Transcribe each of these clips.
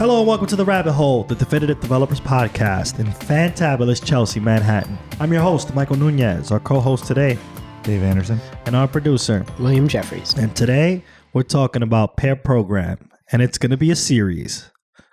Hello and welcome to the Rabbit Hole, the Definitive Developers Podcast in fantabulous Chelsea, Manhattan. I'm your host, Michael Nunez, our co-host today, Dave Anderson. and our producer. William Jeffries. And today we're talking about pair program, and it's going to be a series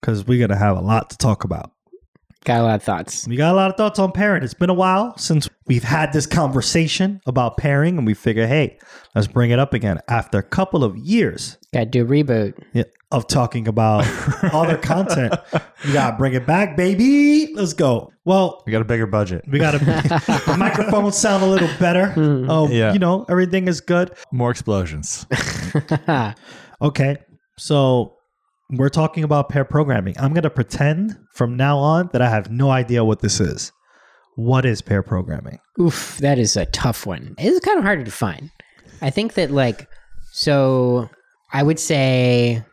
because we're going to have a lot to talk about. Got a lot of thoughts. We got a lot of thoughts on pairing. It's been a while since we've had this conversation about pairing, and we figure, hey, let's bring it up again after a couple of years Got to do a reboot. yeah, of talking about other content. We got to bring it back, baby. Let's go. Well, We got a bigger budget. we got a the microphones sound a little better. Hmm. Oh, Yeah. you know, everything is good. More explosions. Okay, so we're talking about pair programming. I'm going to pretend from now on that I have no idea what this is. What is pair programming? Oof, that is a tough one. It's kind of hard to define. I think that, like, so I would say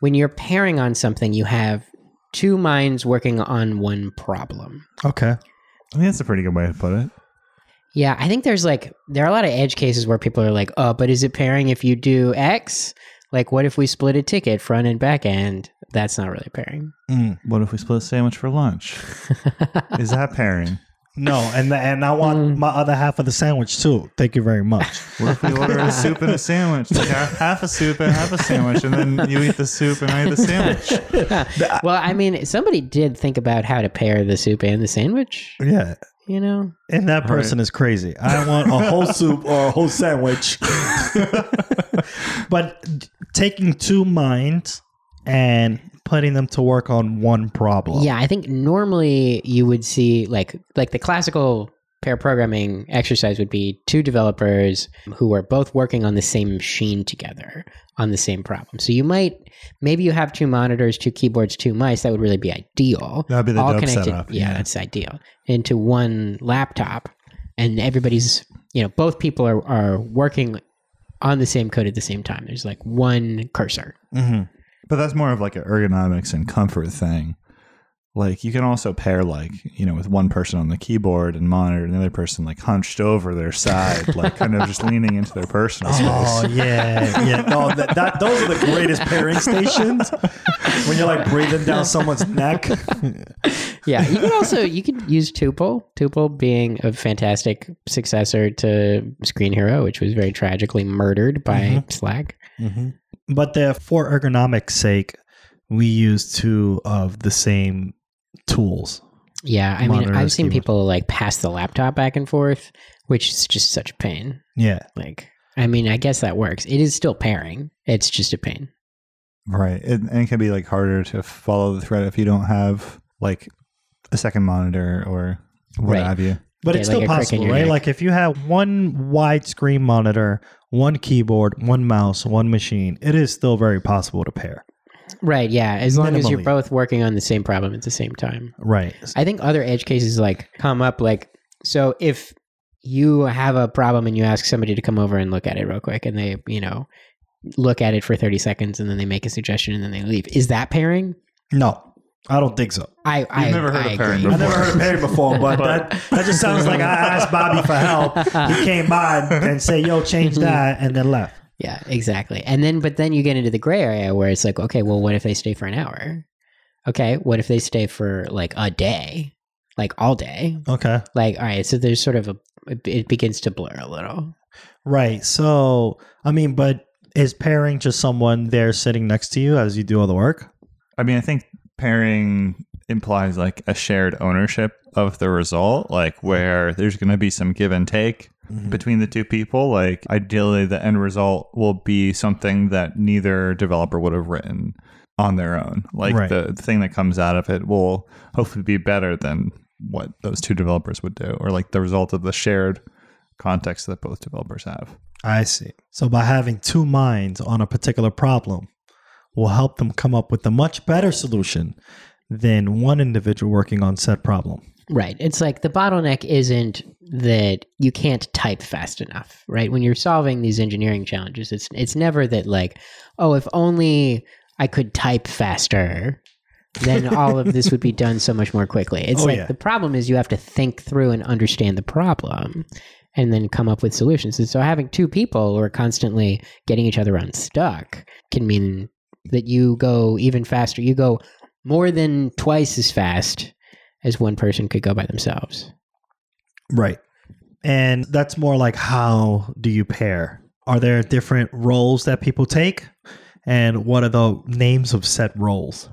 when you're pairing on something, you have two minds working on one problem. Okay. I think that's a pretty good way to put it. Yeah, I think there's like, there are a lot of edge cases where people are like, oh, but is it pairing if you do X? Like, what if we split a ticket front and back end? That's not really pairing. Mm, What if we split a sandwich for lunch? Is that pairing? No, and and I want mm. my other half of the sandwich too. Thank you very much. What if we order a soup and a sandwich? Like half, half a soup and half a sandwich, and then you eat the soup and I eat the sandwich. well, I mean, somebody did think about how to pair the soup and the sandwich, Yeah. you know? And that person is crazy. I want a whole soup or a whole sandwich. but taking two minds and putting them to work on one problem. Yeah, I think normally you would see like like the classical pair programming exercise would be two developers who are both working on the same machine together on the same problem. So you might maybe you have two monitors, two keyboards, two mice. That would really be ideal. That'd be the All dope connected. setup, Yeah, yeah. that's ideal. Into one laptop, and everybody's you know both people are are working on the same code at the same time. There's like one cursor. Mhm. But that's more of like an ergonomics and comfort thing. Like you can also pair like, you know, with one person on the keyboard and monitor and the other person like hunched over their side, like kind of just leaning into their personal oh, space. Oh yeah, yeah. No, that, that those are the greatest pairing stations. When you're like breathing down someone's neck. Yeah, you can also you can use Tuple. Tuple being a fantastic successor to Screenhero, which was very tragically murdered by mm-hmm. Slack. Mm-hmm. But the, for ergonomics' sake, we use two of the same tools. Yeah, I mean, I've seen keyboard. people like pass the laptop back and forth, which is just such a pain. Yeah. Like, I mean, I guess that works. It is still pairing. It's just a pain. Right. It, and it can be like harder to follow the thread if you don't have like a second monitor or what Right. have you. But Yeah, it's like still a crick in possible, right? neck. Like if you have one widescreen monitor, one keyboard, one mouse, one machine, it is still very possible to pair. Right. Yeah. As long as you're Minimally. both working on the same problem at the same time. Right. I think other edge cases like come up like so if you have a problem and you ask somebody to come over and look at it real quick and they, you know, look at it for 30 seconds and then they make a suggestion and then they leave. Is that pairing? No, I don't think so. I I never heard I of pairing agree. I never heard of pairing before, but, that, that just sounds like I asked Bobby for help. He came by and, and said, yo, change that, and then left. Yeah, exactly. And then but then you get into the gray area where it's like, okay, well what if they stay for an hour? Okay, what if they stay for like a day? Like all day? Okay. Like all right, so there's sort of a it begins to blur a little. Right. So, I mean, but is pairing just someone there sitting next to you as you do all the work? I mean, I think pairing implies like a shared ownership of the result, like where there's going to be some give and take mm-hmm. between the two people. Like, ideally, the end result will be something that neither developer would have written on their own. Like, Right. the thing that comes out of it will hopefully be better than what those two developers would do, or like the result of the shared context that both developers have. I see. So, by having two minds on a particular problem will help them come up with a much better solution than one individual working on said problem. Right. It's like the bottleneck isn't that you can't type fast enough, right? When you're solving these engineering challenges, it's it's never that like, oh, if only I could type faster, then all of this would be done so much more quickly. It's Oh, like yeah. the problem is you have to think through and understand the problem and then come up with solutions. And so having two people who are constantly getting each other unstuck can mean that you go even faster. You go more than twice as fast as one person could go by themselves. Right. And that's more like how do you pair? Are there different roles that people take? And what are the names of set roles?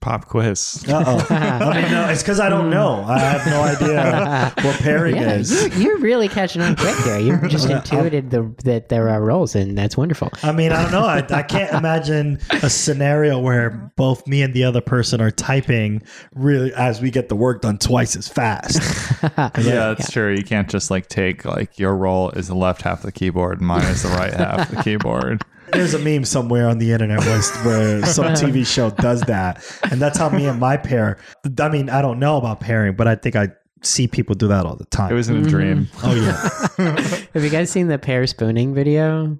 Pop quiz. Uh oh. I mean, no, it's because I don't know. I have no idea what pairing yeah, is. you're, you're really catching on quick there. You just intuited the, that there are roles, and that's wonderful. I mean, I don't know. I, I can't imagine a scenario where both me and the other person are typing really as we get the work done twice as fast. Yeah, that's true. You can't just like take like your role is the left half of the keyboard and mine is the right half of the keyboard. There's a meme somewhere on the internet where, where some TV show does that. And that's how me and my pair, I mean, I don't know about pairing, but I think I see people do that all the time. It was in a mm-hmm. dream. oh, yeah. Have you guys seen the pair spooning video?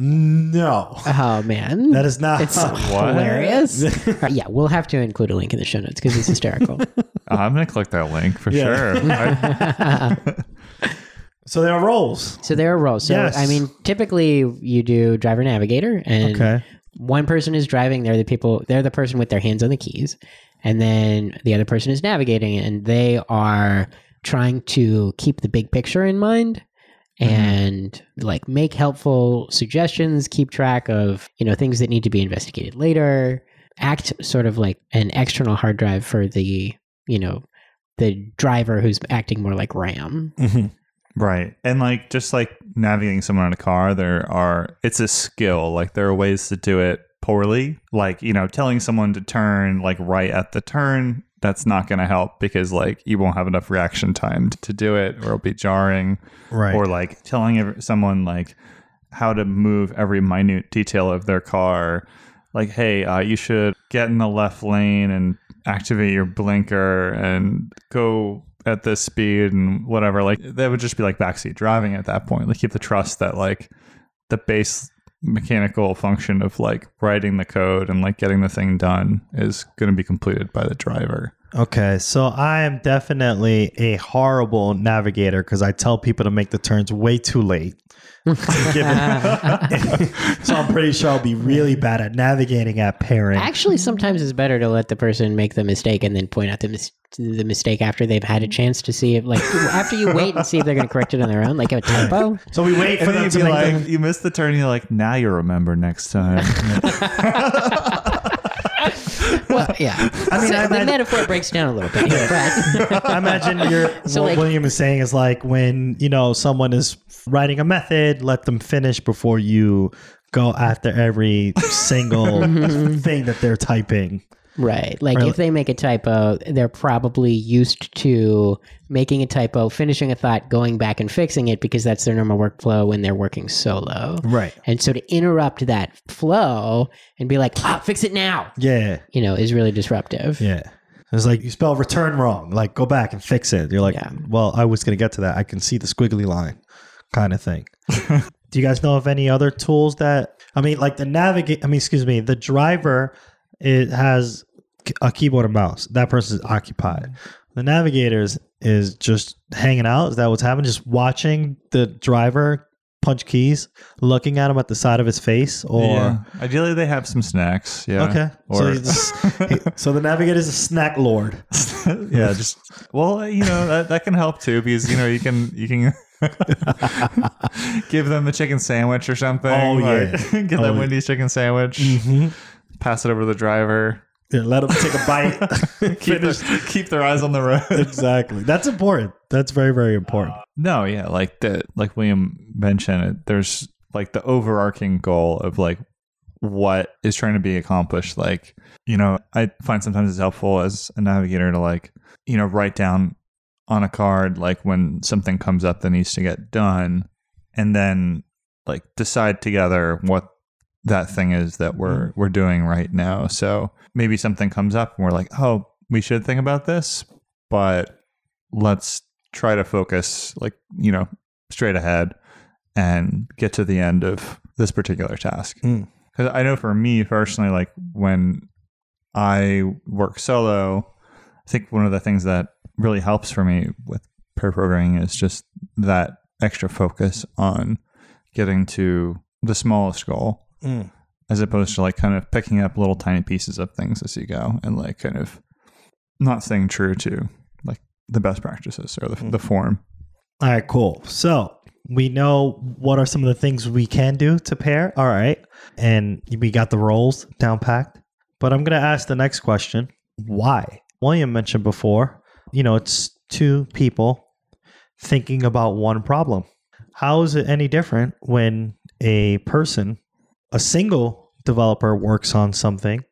No. Oh man, That is not. it's What? hilarious. All right, yeah, we'll have to include a link in the show notes because it's hysterical. I'm gonna click that link for Yeah. sure. So there are roles. so there are roles. So Yes. I mean, typically you do driver navigator, and Okay. one person is driving. They're the people. They're the person with their hands on the keys, and then the other person is navigating, and they are trying to keep the big picture in mind and like make helpful suggestions keep track of you know things that need to be investigated later act sort of like an external hard drive for the you know the driver who's acting more like RAM Mhm. Right. And like just like navigating someone in a car, there are it's a skill. Like there are ways to do it poorly. Like, you know, telling someone to turn like right at the turn, that's not going to help because like you won't have enough reaction time to do it or it'll be jarring. Right. Or like telling someone like how to move every minute detail of their car. Like, hey, uh, you should get in the left lane and activate your blinker and go at this speed and whatever. Like, that would just be like backseat driving at that point. Like, you have to trust that like the base mechanical function of like writing the code and like getting the thing done is going to be completed by the driver. Okay, so I am definitely a horrible navigator because I tell people to make the turns way too late. So I'm pretty sure I'll be really bad at navigating at pairing. actually sometimes it's better to let the person make the mistake and then point out the, mis- the mistake after they've had a chance to see if like after you wait and see if they're going to correct it on their own like a typo So we wait for And then them you'd to be like, the- you missed the turn. You're like, now you remember next time. well yeah. I mean, So I the imagine- metaphor breaks down a little bit here, but I imagine you're, So, what like- William is saying is like when you know someone is writing a method, let them finish before you go after every single mm-hmm. thing that they're typing. Right. Like Or- if they make a typo, they're probably used to making a typo, finishing a thought, going back and fixing it because that's their normal workflow when they're working solo. Right. And so to interrupt that flow and be like, ah, fix it now, Yeah. you know, is really disruptive. Yeah. It's like you spell return wrong. Like go back and fix it. You're like, Yeah. well, I was going to get to that. I can see the squiggly line, kind of thing. Do you guys know of any other tools that? I mean, like the navigate. I mean, excuse me, the driver. It has a keyboard and mouse. That person is occupied. The navigator is is just hanging out. Is that what's happening? Just watching the driver punch keys, looking at him at the side of his face, or yeah. Ideally, they have some snacks. Yeah. okay. so, Or, he's- he- so the navigator is a snack lord. yeah, just well, you know that, that can help too because you know you can you can give them the chicken sandwich or something. Oh, like, yeah. get Oh, that. Wendy's chicken sandwich. Mm-hmm. Pass it over to the driver. Yeah, let them take a bite. Keep their, keep their eyes on the road. exactly. That's important. That's very, very important. Uh, no, yeah, like the like William mentioned, it, there's like the overarching goal of like what is trying to be accomplished. Like, you know, I find sometimes it's helpful as a navigator to like, you know, write down on a card like when something comes up that needs to get done and then like decide together what that thing is that we're we're doing right now. So maybe something comes up and we're like, "Oh, we should think about this, but let's try to focus like, you know, straight ahead and get to the end of this particular task." Mm. Cuz I know for me personally like when I work solo, I think one of the things that really helps for me with pair programming is just that extra focus on getting to the smallest goal Mm. as opposed to like kind of picking up little tiny pieces of things as you go and like kind of not staying true to like the best practices or the, the form. All right, cool. So we know what are some of the things we can do to pair. All right. And we got the roles down packed. But I'm going to ask the next question why? William mentioned before, you know, it's two people thinking about one problem. How is it any different when a person, a single developer works on something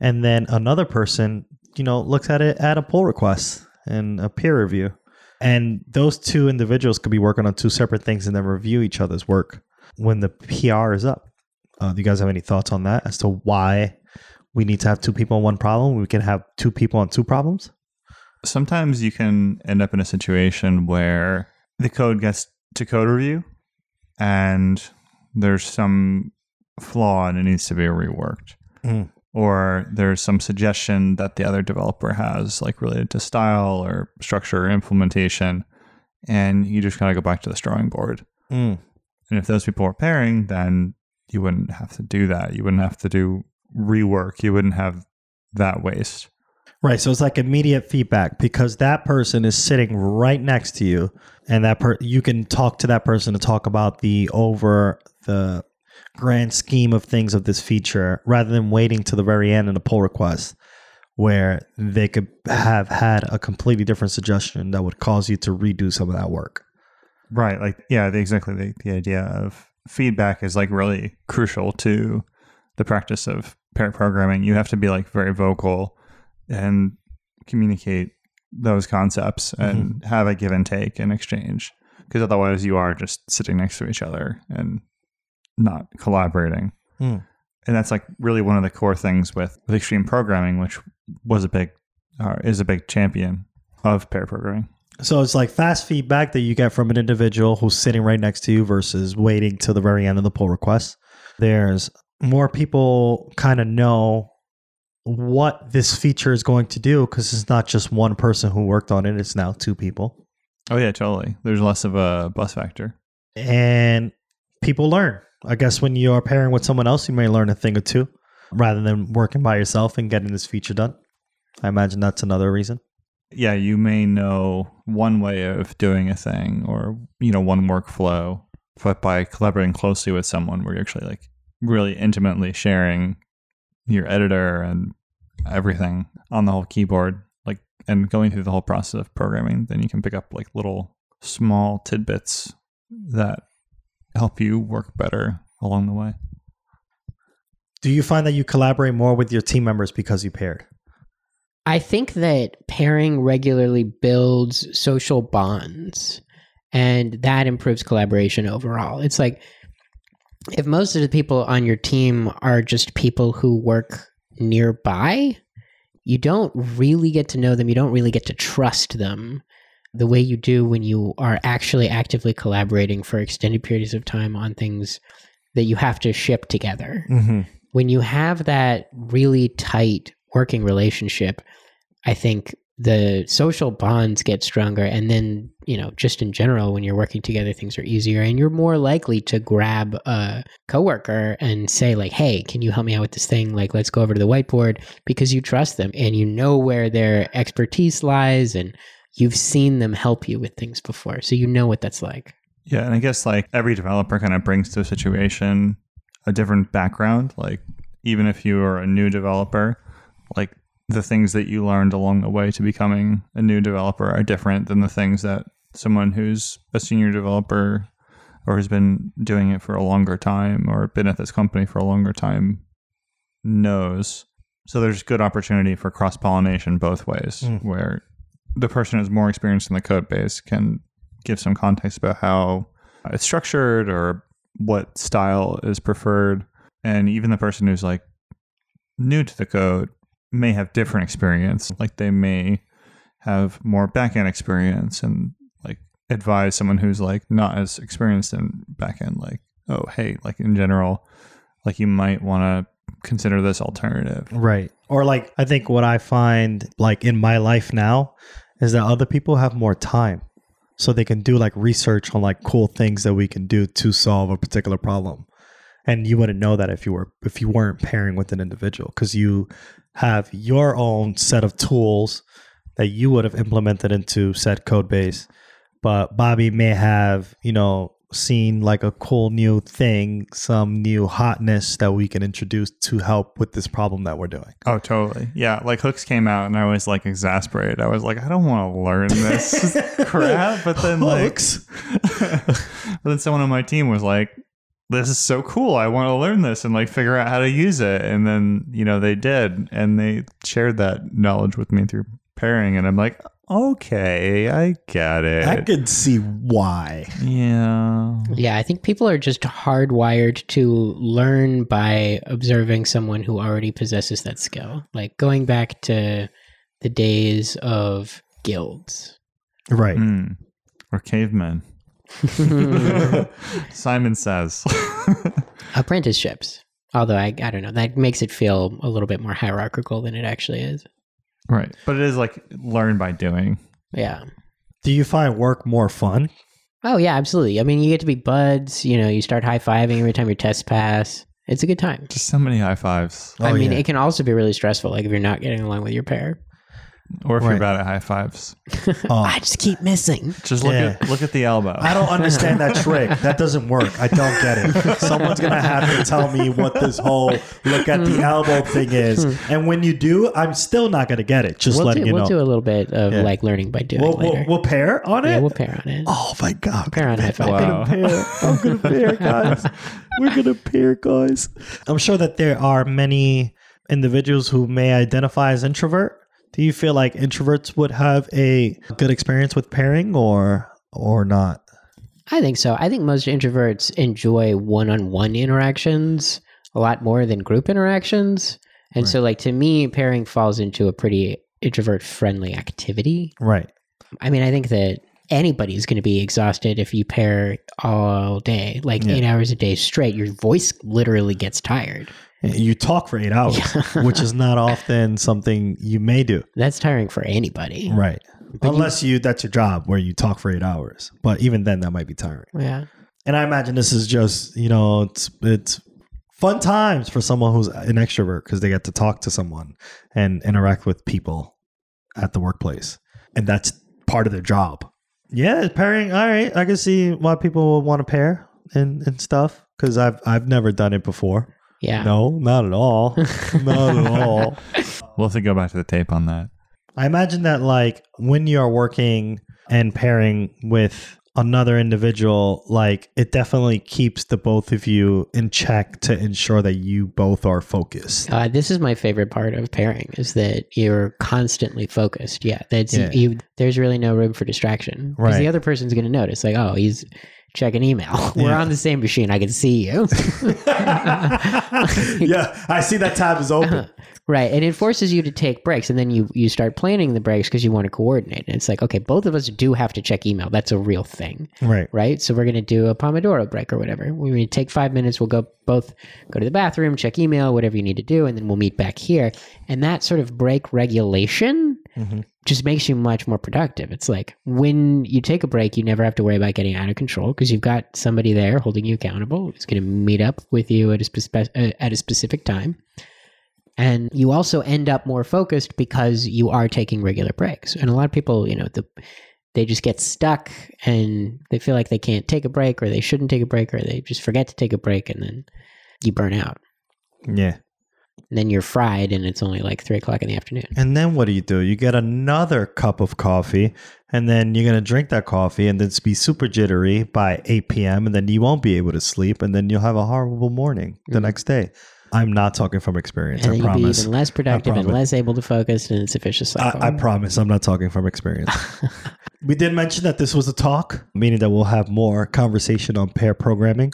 and then another person, you know, looks at it at a pull request and a peer review? And those two individuals could be working on two separate things and then review each other's work when the PR is up. Uh, do you guys have any thoughts on that as to why we need to have two people on one problem? We can have two people on two problems? Sometimes you can end up in a situation where the code gets to code review and there's some flaw and it needs to be reworked. Mm. Or there's some suggestion that the other developer has, like related to style or structure or implementation, and you just kind of go back to the drawing board. Mm. And if those people are pairing, then you wouldn't have to do that. You wouldn't have to do rework. You wouldn't have that waste. Right. So it's like immediate feedback because that person is sitting right next to you and that per you can talk to that person to talk about the over the grand scheme of things of this feature rather than waiting to the very end in a pull request where they could have had a completely different suggestion that would cause you to redo some of that work. Right. Like, yeah, exactly. The, the idea of feedback is like really crucial to the practice of pair programming. You have to be like very vocal and communicate those concepts mm-hmm. and have a give and take and exchange because otherwise you are just sitting next to each other and not collaborating. Mm. And that's like really one of the core things with, with extreme programming, which was a big, uh, is a big champion of pair programming. So it's like fast feedback that you get from an individual who's sitting right next to you versus waiting till the very end of the pull request. There's more people kind of know what this feature is going to do because it's not just one person who worked on it, it's now two people. Oh, yeah, totally. There's less of a bus factor. And people learn. I guess when you are pairing with someone else, you may learn a thing or two rather than working by yourself and getting this feature done. I imagine that's another reason. Yeah, you may know one way of doing a thing or, you know, one workflow, but by collaborating closely with someone where you're actually like really intimately sharing your editor and everything on the whole keyboard, like, and going through the whole process of programming, then you can pick up like little small tidbits that help you work better along the way. Do you find that you collaborate more with your team members because you paired? I think that pairing regularly builds social bonds and that improves collaboration overall. It's like if most of the people on your team are just people who work nearby, you don't really get to know them. You don't really get to trust them the way you do when you are actually actively collaborating for extended periods of time on things that you have to ship together. Mm-hmm. When you have that really tight working relationship, I think the social bonds get stronger and then you know just in general when you're working together things are easier and you're more likely to grab a coworker and say like hey can you help me out with this thing like let's go over to the whiteboard because you trust them and you know where their expertise lies and you've seen them help you with things before so you know what that's like Yeah, and I guess like every developer kind of brings to a situation a different background. Like even if you are a new developer, like the things that you learned along the way to becoming a new developer are different than the things that someone who's a senior developer or has been doing it for a longer time or been at this company for a longer time knows. So there's good opportunity for cross pollination both ways, Mm. where the person who's more experienced in the code base can give some context about how it's structured or what style is preferred. And even the person who's like new to the code may have different experience. Like they may have more backend experience and like advise someone who's like not as experienced in backend, like, oh, hey, like in general, like you might want to consider this alternative. Right. Or like I think what I find like in my life now is that other people have more time. So they can do like research on like cool things that we can do to solve a particular problem. and you wouldn't know that if you were if you weren't pairing with an individual because you have your own set of tools that you would have implemented into said code base but bobby may have you know seen like a cool new thing some new hotness that we can introduce to help with this problem that we're doing Oh, totally. Yeah, like hooks came out, and I was like exasperated. I was like, I don't want to learn this crap. But then, like, but then someone on my team was like, "This is so cool! I want to learn this and like figure out how to use it." And then you know they did, and they shared that knowledge with me through pairing, and I'm like, "Okay, I get it." i could see why yeah. Yeah, I think people are just hardwired to learn by observing someone who already possesses that skill. Like going back to the days of guilds. right Hmm. Or cavemen. Simon says. Apprenticeships. Although I, I don't know, that makes it feel a little bit more hierarchical than it actually is. Right, but it is like learn by doing. Yeah. do you find work more fun Oh yeah, absolutely. I mean, you get to be buds. You know, you start high fiving every time your tests pass. It's a good time. Just so many high fives. Oh, I Oh, mean, yeah. it can also be really stressful, like if you're not getting along with your pair. Or if Right. you're bad at high fives. Oh. I just keep missing. Just look Yeah. at look at the elbow. I don't understand that trick. That doesn't work. I don't get it. Someone's gonna have to tell me what this whole look at the elbow thing is. And when you do, I'm still not gonna get it. Just We'll, letting do, you we'll do a little bit of Yeah. like learning by doing we'll, later. we'll, we'll pair on it. yeah, we'll pair on it. oh my god! pair on high five. Wow. I'm pair. I'm gonna pair, guys. We're gonna pair, guys. I'm sure that there are many individuals who may identify as introvert. Do you feel like introverts would have a good experience with pairing, or or not? I think so. I think most introverts enjoy one-on-one interactions a lot more than group interactions. And so like to me pairing falls into a pretty introvert friendly activity. Right. I mean, I think that anybody's going to be exhausted if you pair all day, like Yeah. 8 hours a day straight. Your voice literally gets tired. You talk for eight hours, which is not often something you may do. That's tiring for anybody. Right. But you- Unless you, that's your job where you talk for eight hours. But even then, that might be tiring. Yeah. And I imagine this is just, you know, it's it's fun times for someone who's an extrovert because they get to talk to someone and interact with people at the workplace. And that's part of their job. Yeah, pairing. All right. I can see why people would want to pair and, and stuff because I've, I've never done it before. Yeah. No, not at all. not at all. We'll have to go back to the tape on that. I imagine that like when you're working and pairing with another individual, like it definitely keeps the both of you in check to ensure that you both are focused. Uh, this is my favorite part of pairing is that you're constantly focused. Yeah, that's Yeah. you. There's really no room for distraction because Right. the other person's going to notice, like, oh, he's checking email. We're Yeah. on the same machine. I can see you. yeah, I see that tab is open. right, and it forces you to take breaks, and then you you start planning the breaks because you want to coordinate. And it's like, okay, both of us do have to check email. That's a real thing. right. right? So we're going to do a Pomodoro break or whatever. We're going to take five minutes. We'll go both go to the bathroom, check email, whatever you need to do, and then we'll meet back here. And that sort of break regulation Mhm. just makes you much more productive. It's like when you take a break, you never have to worry about getting out of control because you've got somebody there holding you accountable who's going to meet up with you at a, spe- uh, at a specific time. And you also end up more focused because you are taking regular breaks. And a lot of people, you know, the they just get stuck and they feel like they can't take a break or they shouldn't take a break or they just forget to take a break and then you burn out. Yeah. And then you're fried and it's only like three o'clock in the afternoon. And then what do you do? You get another cup of coffee, and then you're gonna drink that coffee, and then be super jittery by 8 p.m., and then you won't be able to sleep, and then you'll have a horrible morning the Mhm. next day. I'm not talking from experience. And I then you'll be even less productive and less able to focus and it's a vicious cycle. I, I promise I'm not talking from experience. we did mention that this was a talk, meaning that we'll have more conversation on pair programming.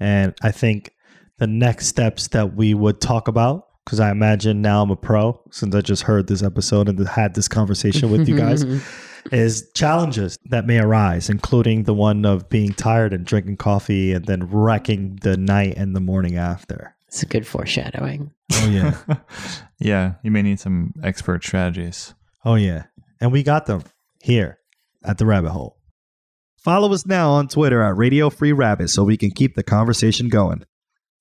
And I think the next steps that we would talk about, because I imagine now I'm a pro since I just heard this episode and had this conversation with you guys, is challenges that may arise, including the one of being tired and drinking coffee and then wrecking the night and the morning after. it's a good foreshadowing. Oh, yeah. yeah, you may need some expert strategies. Oh, yeah. And we got them here at the Rabbit Hole. Follow us now on Twitter at Radio Free Rabbit so we can keep the conversation going.